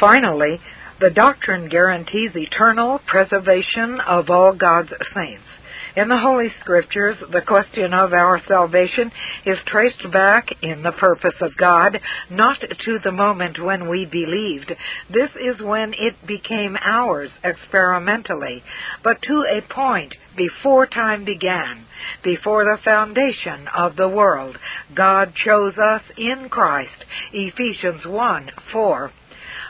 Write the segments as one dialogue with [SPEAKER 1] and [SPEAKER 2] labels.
[SPEAKER 1] Finally, the doctrine guarantees eternal preservation of all God's saints. In the Holy Scriptures, the question of our salvation is traced back in the purpose of God, not to the moment when we believed. This is when it became ours experimentally, but to a point before time began, before the foundation of the world. God chose us in Christ. Ephesians 1 4.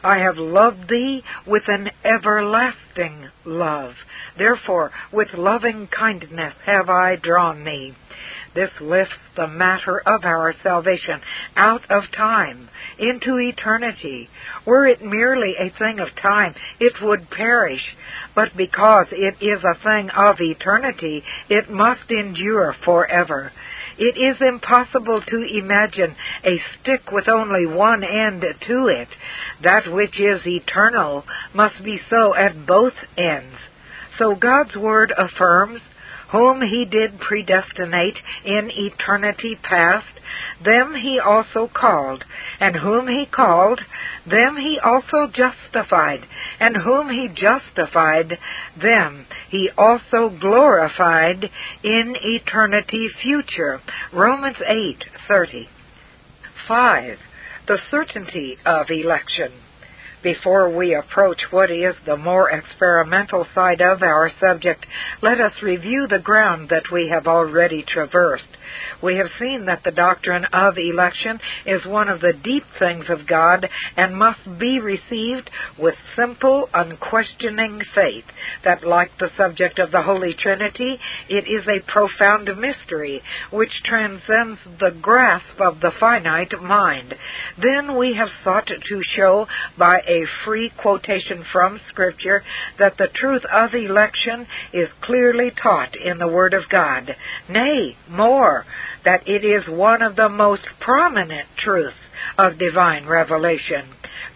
[SPEAKER 1] I have loved thee with an everlasting love. Therefore, with loving kindness have I drawn thee. This lifts the matter of our salvation out of time into eternity. Were it merely a thing of time, it would perish. But because it is a thing of eternity, it must endure forever. It is impossible to imagine a stick with only one end to it. That which is eternal must be so at both ends. So God's Word affirms, whom he did predestinate in eternity past, them he also called, and whom he called, them he also justified, and whom he justified, them he also glorified in eternity future. Romans 8:30. 5. The certainty of election. Before we approach what is the more experimental side of our subject, let us review the ground that we have already traversed. We have seen that the doctrine of election is one of the deep things of God and must be received with simple, unquestioning faith. That, like the subject of the Holy Trinity, it is a profound mystery which transcends the grasp of the finite mind. Then we have sought to show by a free quotation from Scripture that the truth of election is clearly taught in the Word of God. Nay, more, that it is one of the most prominent truths of divine revelation.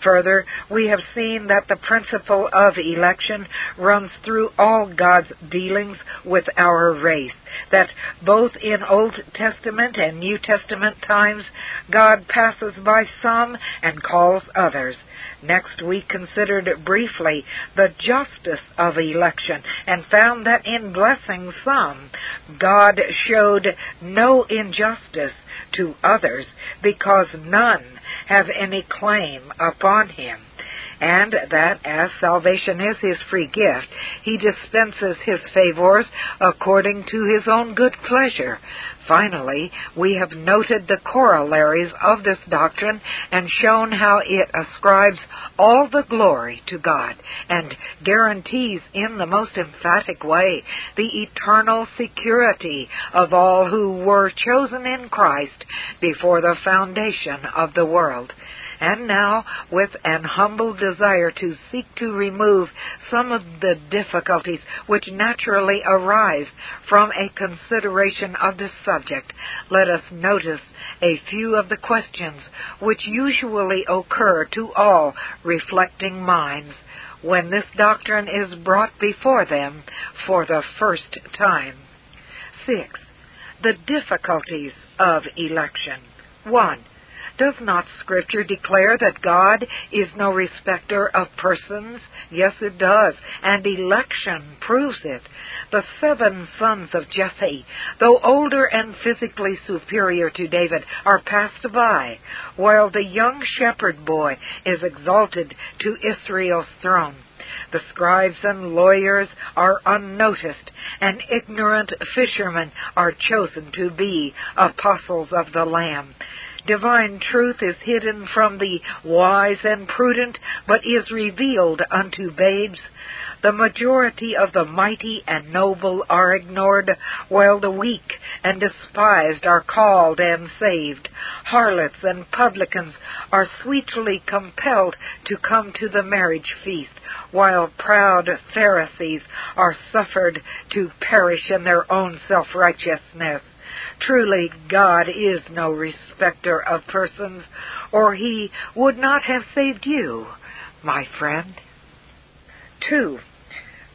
[SPEAKER 1] Further, we have seen that the principle of election runs through all God's dealings with our race. That both in Old Testament and New Testament times, God passes by some and calls others. Next, we considered briefly the justice of election and found that in blessing some, God showed no injustice to others because none have any claim upon him and that as salvation is his free gift, he dispenses his favors according to his own good pleasure. Finally, we have noted the corollaries of this doctrine and shown how it ascribes all the glory to God and guarantees in the most emphatic way the eternal security of all who were chosen in Christ before the foundation of the world and now with an humble desire to seek to remove some of the difficulties which naturally arise from a consideration of this subject, let us notice a few of the questions which usually occur to all reflecting minds when this doctrine is brought before them for the first time. 6. The difficulties of election. 1. Does not Scripture declare that God is no respecter of persons? Yes, it does, and election proves it. The seven sons of Jesse, though older and physically superior to David, are passed by, while the young shepherd boy is exalted to Israel's throne. The scribes and lawyers are unnoticed, and ignorant fishermen are chosen to be apostles of the Lamb. Divine truth is hidden from the wise and prudent, but is revealed unto babes. The majority of the mighty and noble are ignored, while the weak and despised are called and saved. Harlots and publicans are sweetly compelled to come to the marriage feast, while proud Pharisees are suffered to perish in their own self-righteousness. Truly, God is no respecter of persons, or he would not have saved you, my friend. 2.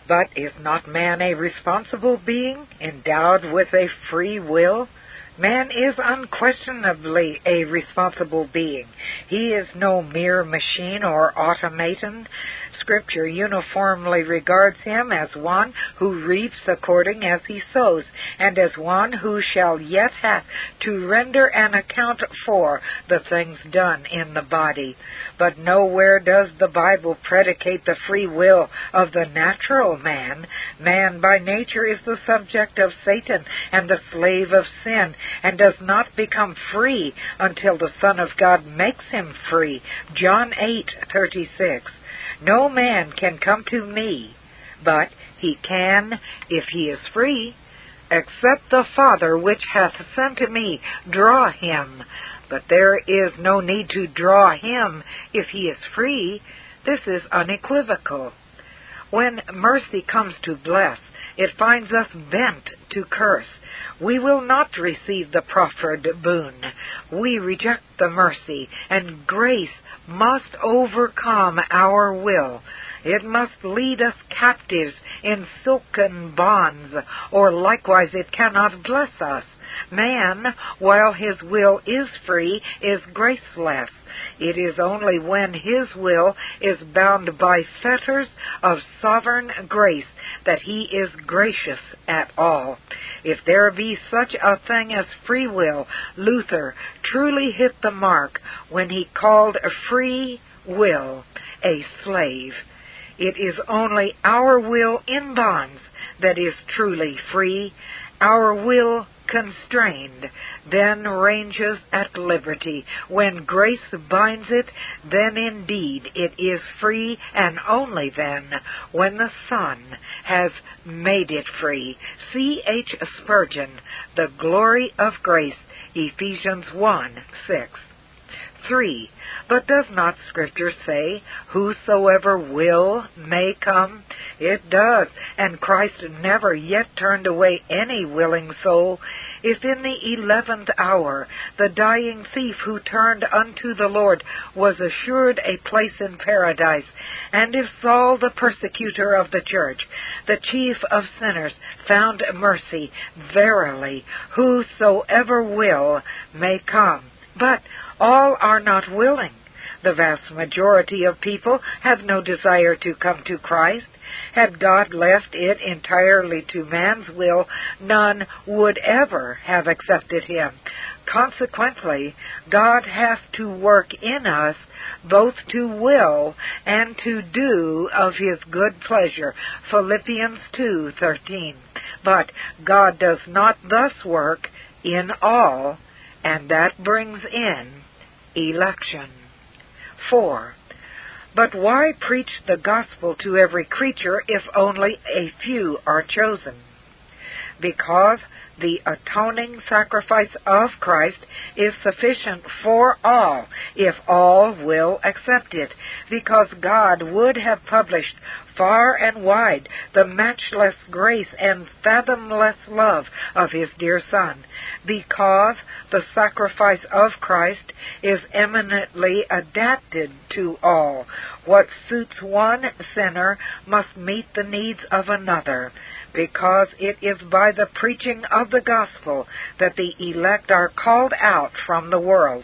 [SPEAKER 1] But is not man a responsible being, endowed with a free will? Man is unquestionably a responsible being. He is no mere machine or automaton. Scripture uniformly regards him as one who reaps according as he sows, and as one who shall yet have to render an account for the things done in the body. But nowhere does the Bible predicate the free will of the natural man. Man by nature is the subject of Satan and the slave of sin, and does not become free until the Son of God makes him free. John 8:36. No man can come to me, but he can if he is free. Except the Father which hath sent me draw him. But there is no need to draw him if he is free. This is unequivocal. When mercy comes to bless, it finds us bent to curse. We will not receive the proffered boon. We reject the mercy, and grace must overcome our will. It must lead us captives in silken bonds, or likewise it cannot bless us. Man, while his will is free, is graceless. It is only when his will is bound by fetters of sovereign grace that he is gracious at all. If there be such a thing as free will, Luther truly hit the mark when he called a free will a slave. It is only our will in bonds that is truly free. Our will constrained, then ranges at liberty. When grace binds it, then indeed it is free, and only then when the Son has made it free. C. H. Spurgeon, The Glory of Grace, Ephesians 1 6. 3. But does not Scripture say, Whosoever will may come? It does, and Christ never yet turned away any willing soul. If in the eleventh hour the dying thief who turned unto the Lord was assured a place in paradise, and if Saul the persecutor of the church, the chief of sinners, found mercy, verily, whosoever will may come. But all are not willing. The vast majority of people have no desire to come to Christ. Had God left it entirely to man's will, none would ever have accepted him. Consequently, God has to work in us both to will and to do of his good pleasure. Philippians 2:13. But God does not thus work in all, and that brings in election. 4. But why preach the gospel to every creature if only a few are chosen? Because the atoning sacrifice of Christ is sufficient for all if all will accept it, because God would have published far and wide the matchless grace and fathomless love of his dear Son, because the sacrifice of Christ is eminently adapted to all. What suits one sinner must meet the needs of another because it is by the preaching of the gospel that the elect are called out from the world.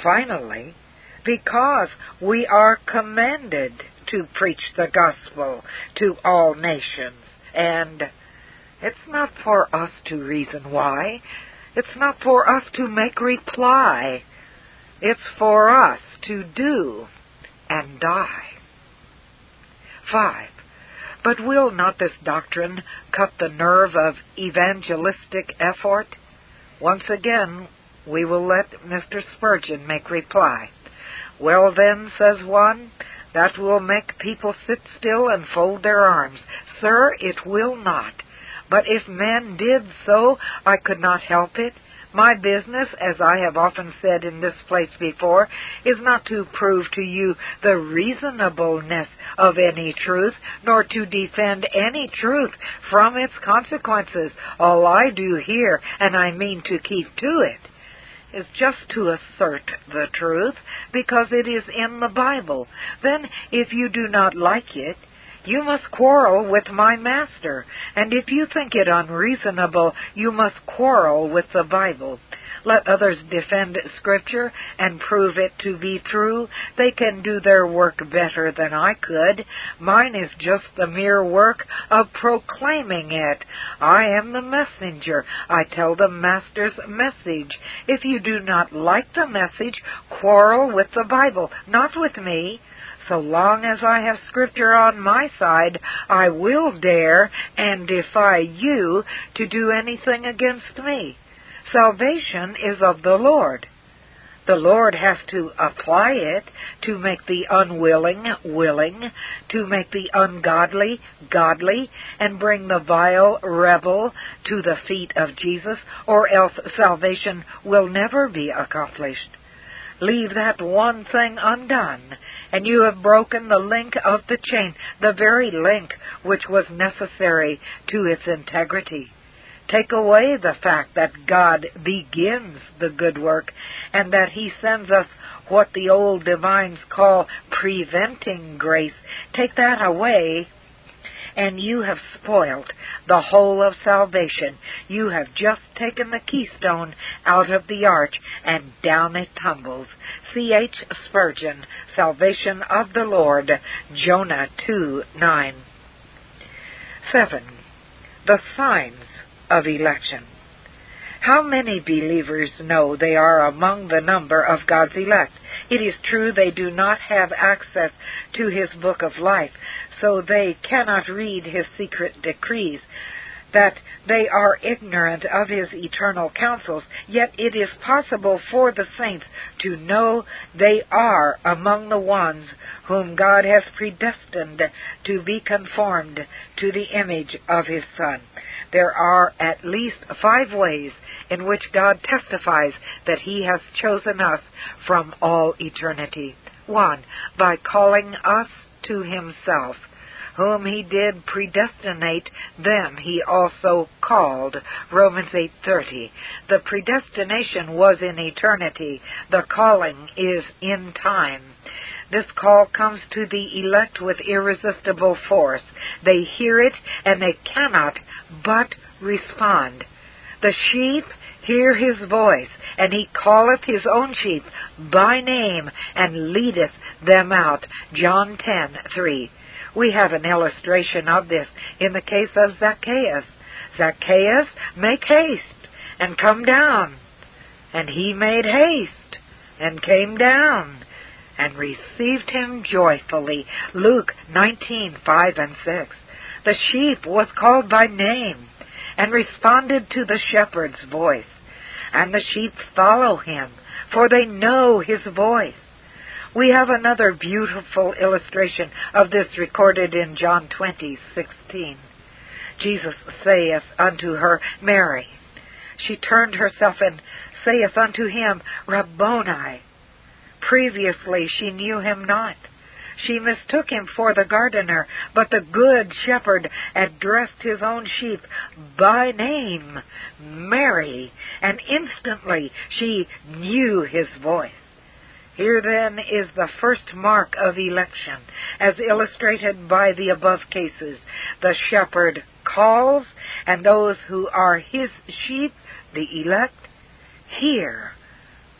[SPEAKER 1] Finally, because we are commanded to preach the gospel to all nations. And it's not for us to reason why. It's not for us to make reply. It's for us to do and die. 5. But will not this doctrine cut the nerve of evangelistic effort? Once again, we will let Mr. Spurgeon make reply. Well, then, says one, that will make people sit still and fold their arms. Sir, it will not. But if men did so, I could not help it. My business, as I have often said in this place before, is not to prove to you the reasonableness of any truth, nor to defend any truth from its consequences. All I do here, and I mean to keep to it, is just to assert the truth because it is in the Bible. Then, if you do not like it, You must quarrel with my master, and if you think it unreasonable, you must quarrel with the Bible. Let others defend Scripture and prove it to be true. They can do their work better than I could. Mine is just the mere work of proclaiming it. I am the messenger. I tell the Master's message. If you do not like the message, quarrel with the Bible, not with me. So long as I have Scripture on my side, I will dare and defy you to do anything against me. Salvation is of the Lord. The Lord has to apply it to make the unwilling willing, to make the ungodly godly, and bring the vile rebel to the feet of Jesus, or else salvation will never be accomplished. Leave that one thing undone, and you have broken the link of the chain, the very link which was necessary to its integrity. Take away the fact that God begins the good work and that He sends us what the old divines call preventing grace. Take that away and you have spoilt the whole of salvation. You have just taken the keystone out of the arch, and down it tumbles. C. H. Spurgeon, Salvation of the Lord, Jonah 2 9. 7. The signs of election. How many believers know they are among the number of God's elect? It is true they do not have access to His book of life, so they cannot read His secret decrees that they are ignorant of his eternal counsels, yet it is possible for the saints to know they are among the ones whom God has predestined to be conformed to the image of his Son. There are at least five ways in which God testifies that he has chosen us from all eternity. One, by calling us to himself whom he did predestinate, them he also called. Romans 8:30. The predestination was in eternity, the calling is in time. This call comes to the elect with irresistible force. They hear it and they cannot but respond. The sheep hear his voice, and he calleth his own sheep by name and leadeth them out. John 10:3. We have an illustration of this in the case of Zacchaeus. Zacchaeus, make haste and come down. And he made haste and came down and received him joyfully. Luke 19:5 and 6. The sheep was called by name and responded to the shepherd's voice. And the sheep follow him, for they know his voice. We have another beautiful illustration of this recorded in John 20:16. Jesus saith unto her, Mary. She turned herself and saith unto him, Rabboni. Previously she knew him not. She mistook him for the gardener, but the good shepherd addressed his own sheep by name, Mary, and instantly she knew his voice. Here then is the first mark of election, as illustrated by the above cases. The shepherd calls, and those who are his sheep, the elect, hear,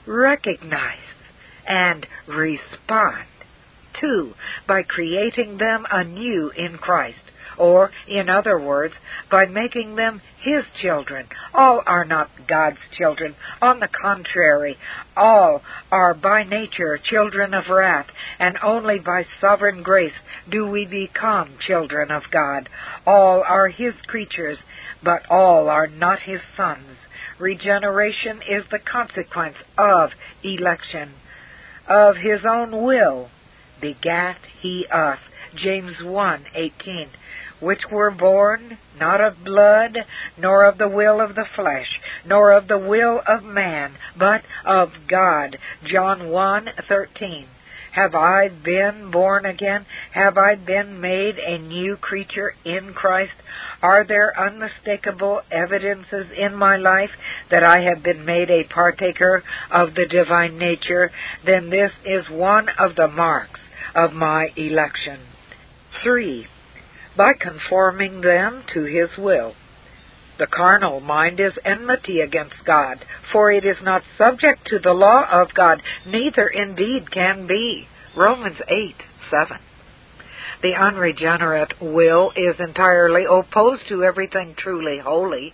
[SPEAKER 1] recognize, and respond. Two, by creating them anew in Christ or, in other words, by making them His children. All are not God's children. On the contrary, all are by nature children of wrath, and only by sovereign grace do we become children of God. All are His creatures, but all are not His sons. Regeneration is the consequence of election. Of His own will begat He us. James 1:18 which were born not of blood, nor of the will of the flesh, nor of the will of man, but of God. John 1:13. Have I been born again? Have I been made a new creature in Christ? Are there unmistakable evidences in my life that I have been made a partaker of the divine nature? Then this is one of the marks of my election. 3 by conforming them to his will. The carnal mind is enmity against God, for it is not subject to the law of God, neither indeed can be. Romans 8 7. The unregenerate will is entirely opposed to everything truly holy,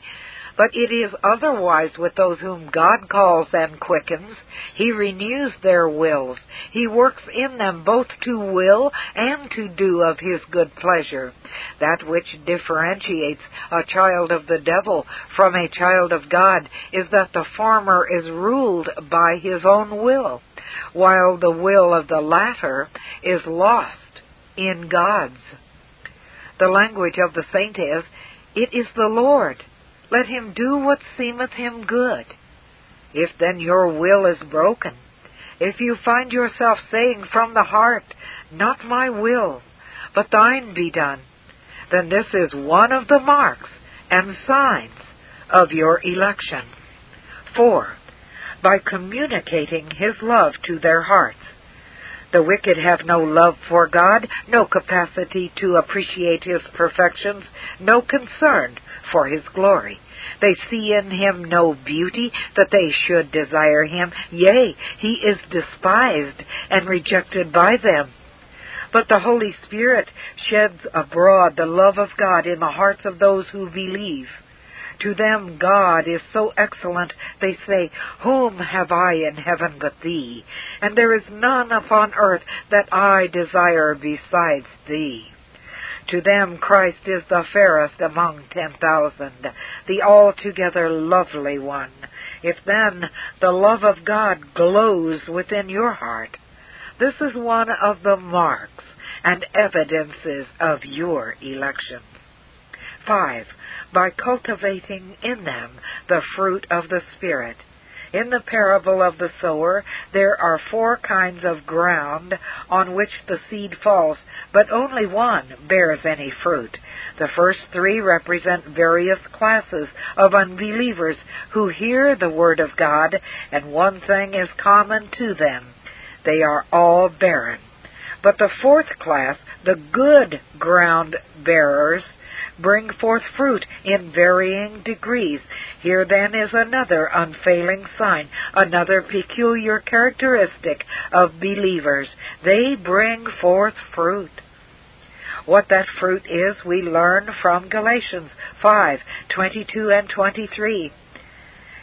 [SPEAKER 1] but it is otherwise with those whom God calls and quickens. He renews their wills. He works in them both to will and to do of His good pleasure. That which differentiates a child of the devil from a child of God is that the former is ruled by his own will, while the will of the latter is lost in God's. The language of the saint is, It is the Lord let him do what seemeth him good. If then your will is broken, if you find yourself saying from the heart, Not my will, but thine be done, then this is one of the marks and signs of your election. 4. By communicating his love to their hearts. The wicked have no love for God, no capacity to appreciate His perfections, no concern for His glory. They see in Him no beauty that they should desire Him. Yea, He is despised and rejected by them. But the Holy Spirit sheds abroad the love of God in the hearts of those who believe. To them God is so excellent, they say, Whom have I in heaven but thee? And there is none upon earth that I desire besides thee. To them Christ is the fairest among ten thousand, the altogether lovely one. If then the love of God glows within your heart, this is one of the marks and evidences of your election. 5. By cultivating in them the fruit of the Spirit. In the parable of the sower, there are four kinds of ground on which the seed falls, but only one bears any fruit. The first three represent various classes of unbelievers who hear the Word of God, and one thing is common to them. They are all barren. But the fourth class, the good ground bearers, bring forth fruit in varying degrees. Here then is another unfailing sign, another peculiar characteristic of believers. They bring forth fruit. What that fruit is, we learn from Galatians 5 22 and 23.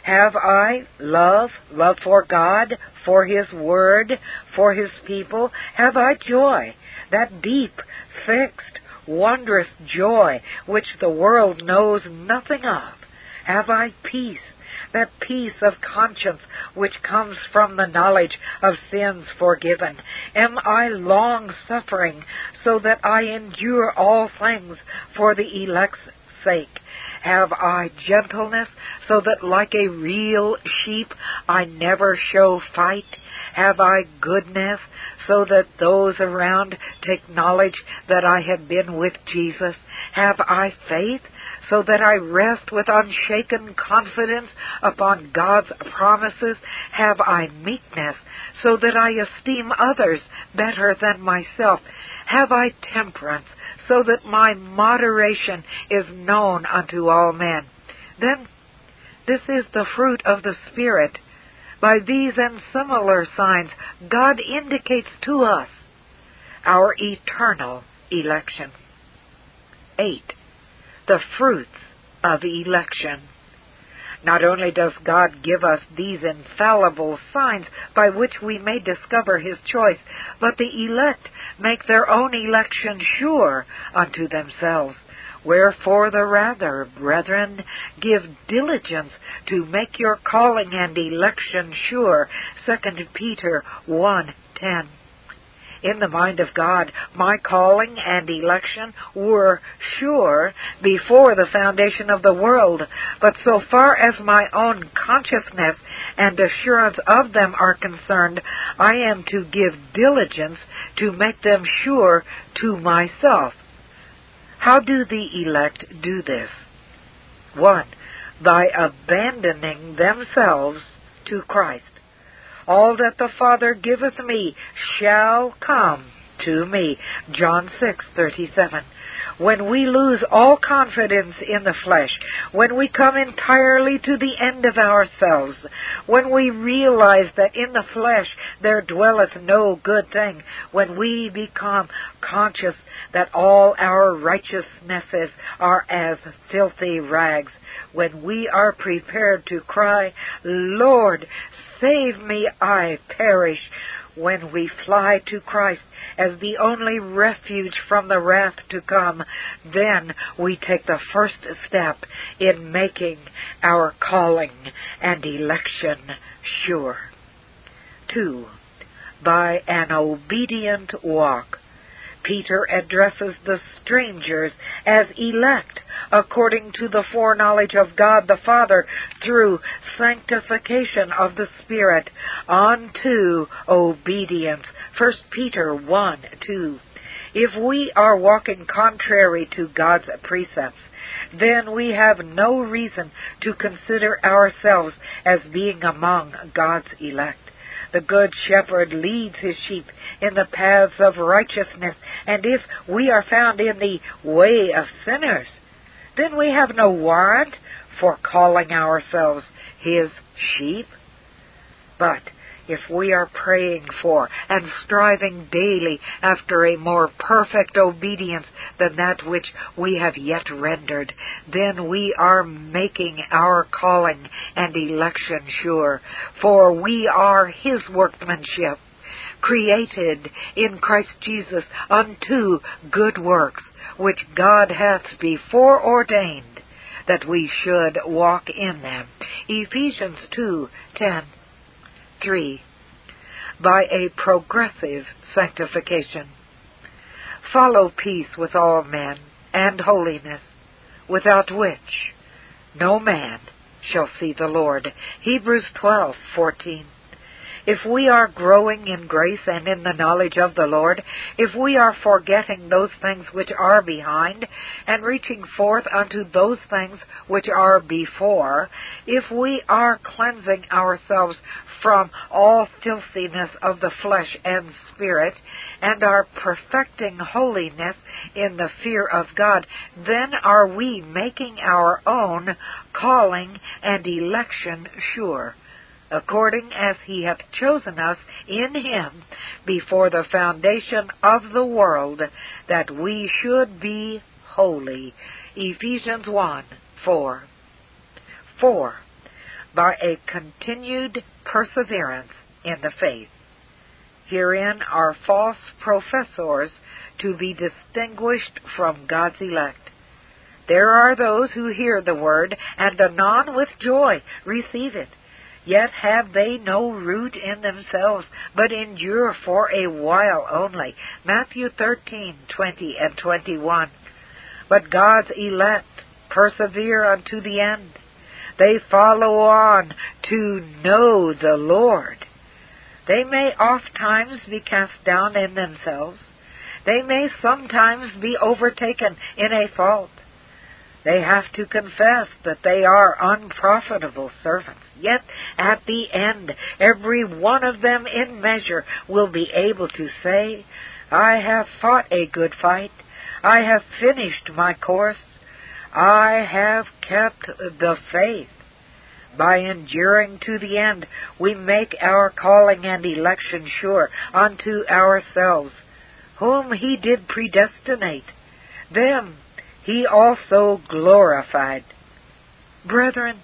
[SPEAKER 1] Have I love, love for God, for His Word, for His people? Have I joy, that deep, fixed, wondrous joy which the world knows nothing of? Have I peace, that peace of conscience which comes from the knowledge of sins forgiven? Am I long suffering so that I endure all things for the elect's sake? Have I gentleness so that like a real sheep I never show fight? Have I goodness so that those around take knowledge that I have been with Jesus? Have I faith so that I rest with unshaken confidence upon God's promises? Have I meekness so that I esteem others better than myself? Have I temperance so that my moderation is known unto all men? Then this is the fruit of the Spirit by these and similar signs, God indicates to us our eternal election. 8. The fruits of election. Not only does God give us these infallible signs by which we may discover His choice, but the elect make their own election sure unto themselves. Wherefore the rather, brethren, give diligence to make your calling and election sure. 2 Peter 1:10. In the mind of God, my calling and election were sure before the foundation of the world, but so far as my own consciousness and assurance of them are concerned, I am to give diligence to make them sure to myself. How do the elect do this? 1. By abandoning themselves to Christ. All that the Father giveth me shall come to me. John 6:37 when we lose all confidence in the flesh, when we come entirely to the end of ourselves, when we realize that in the flesh there dwelleth no good thing, when we become conscious that all our righteousnesses are as filthy rags, when we are prepared to cry, Lord, save me, I perish, when we fly to Christ as the only refuge from the wrath to come, then we take the first step in making our calling and election sure. 2. By an obedient walk. Peter addresses the strangers as elect according to the foreknowledge of God the Father through sanctification of the Spirit unto obedience. 1 Peter 1 2. If we are walking contrary to God's precepts, then we have no reason to consider ourselves as being among God's elect. The good shepherd leads his sheep in the paths of righteousness, and if we are found in the way of sinners, then we have no warrant for calling ourselves his sheep. But if we are praying for and striving daily after a more perfect obedience than that which we have yet rendered, then we are making our calling and election sure, for we are His workmanship, created in Christ Jesus unto good works, which God hath before ordained that we should walk in them. Ephesians 2:10 3. By a progressive sanctification. Follow peace with all men and holiness, without which no man shall see the Lord. Hebrews 12:14 if we are growing in grace and in the knowledge of the Lord, if we are forgetting those things which are behind and reaching forth unto those things which are before, if we are cleansing ourselves from all filthiness of the flesh and spirit, and are perfecting holiness in the fear of God, then are we making our own calling and election sure according as he hath chosen us in him before the foundation of the world, that we should be holy. Ephesians 1 4. 4. By a continued perseverance in the faith. Herein are false professors to be distinguished from God's elect. There are those who hear the word and anon with joy receive it Yet have they no root in themselves, but endure for a while only. Matthew 13:20 and 21. But God's elect persevere unto the end. They follow on to know the Lord. They may oft times be cast down in themselves. They may sometimes be overtaken in a fault. They have to confess that they are unprofitable servants. Yet at the end, every one of them in measure will be able to say, I have fought a good fight. I have finished my course. I have kept the faith. By enduring to the end, we make our calling and election sure unto ourselves, whom He did predestinate. Them he also glorified. Brethren,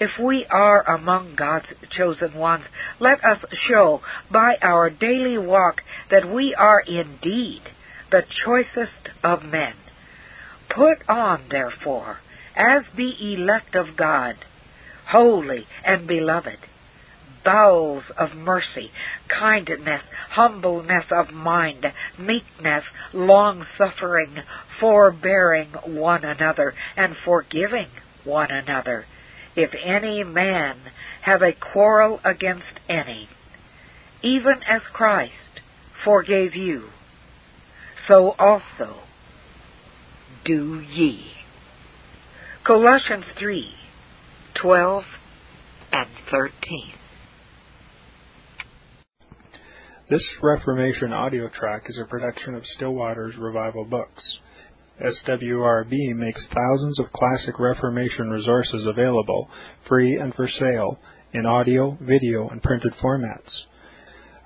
[SPEAKER 1] if we are among God's chosen ones, let us show by our daily walk that we are indeed the choicest of men. Put on, therefore, as the elect of God, holy and beloved, bowels of mercy, kindness, humbleness of mind, meekness, long suffering, forbearing one another, and forgiving one another. If any man have a quarrel against any, even as Christ forgave you, so also do ye. Colossians 3 12 and 13.
[SPEAKER 2] This Reformation audio track is a production of Still Waters Revival Books. SWRB makes thousands of classic Reformation resources available, free and for sale, in audio, video, and printed formats.